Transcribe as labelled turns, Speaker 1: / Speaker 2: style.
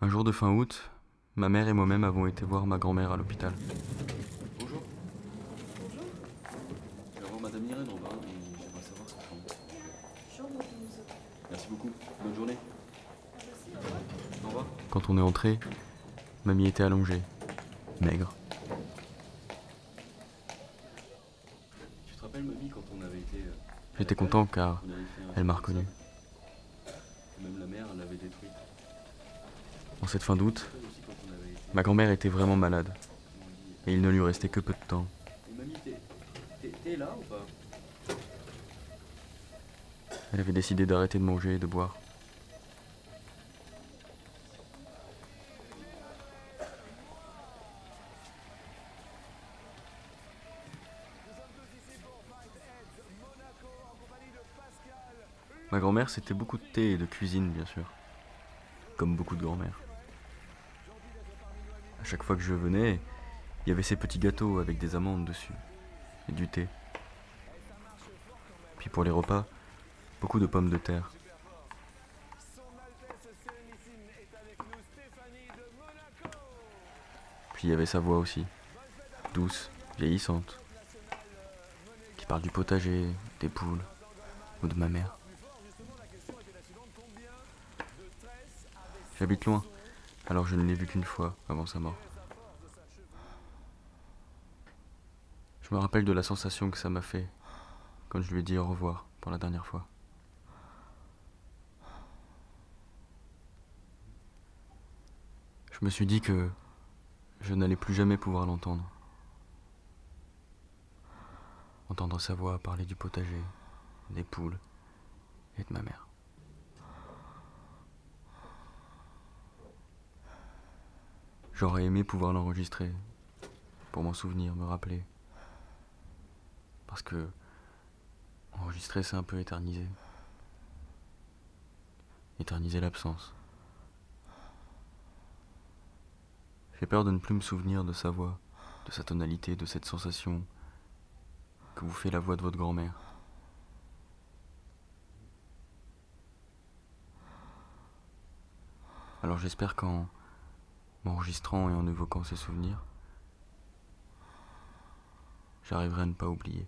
Speaker 1: Un jour de fin août, ma mère et moi-même avons été voir ma grand-mère à l'hôpital.
Speaker 2: Bonjour. Bonjour. Je vais voir Madame Irène en bas et j'aimerais savoir sa chambre.
Speaker 3: Chambre 12.
Speaker 2: Merci beaucoup. Bonne journée. Au revoir.
Speaker 1: Quand on est entré, mamie était allongée, maigre.
Speaker 2: Tu te rappelles, mamie, quand on avait été. euh,
Speaker 1: J'étais content car elle m'a reconnu. En cette fin d'août, ma grand-mère était vraiment malade et il ne lui restait que peu de temps. Elle avait décidé d'arrêter de manger et de boire. Ma grand-mère, c'était beaucoup de thé et de cuisine, bien sûr. Comme beaucoup de grand-mères. À chaque fois que je venais, il y avait ces petits gâteaux avec des amandes dessus. Et du thé. Puis pour les repas, beaucoup de pommes de terre. Puis il y avait sa voix aussi, douce, vieillissante, qui parle du potager, des poules ou de ma mère. J'habite loin, alors je ne l'ai vue qu'une fois avant sa mort. Je me rappelle de la sensation que ça m'a fait quand je lui ai dit au revoir pour la dernière fois. Je me suis dit que je n'allais plus jamais pouvoir l'entendre. Entendre sa voix parler du potager, des poules et de ma mère. J'aurais aimé pouvoir l'enregistrer pour m'en souvenir, me rappeler. Parce que enregistrer, c'est un peu éterniser. Éterniser l'absence. J'ai peur de ne plus me souvenir de sa voix, de sa tonalité, de cette sensation que vous fait la voix de votre grand-mère. Alors j'espère qu'en m'enregistrant et en évoquant ces souvenirs, j'arriverai à ne pas oublier.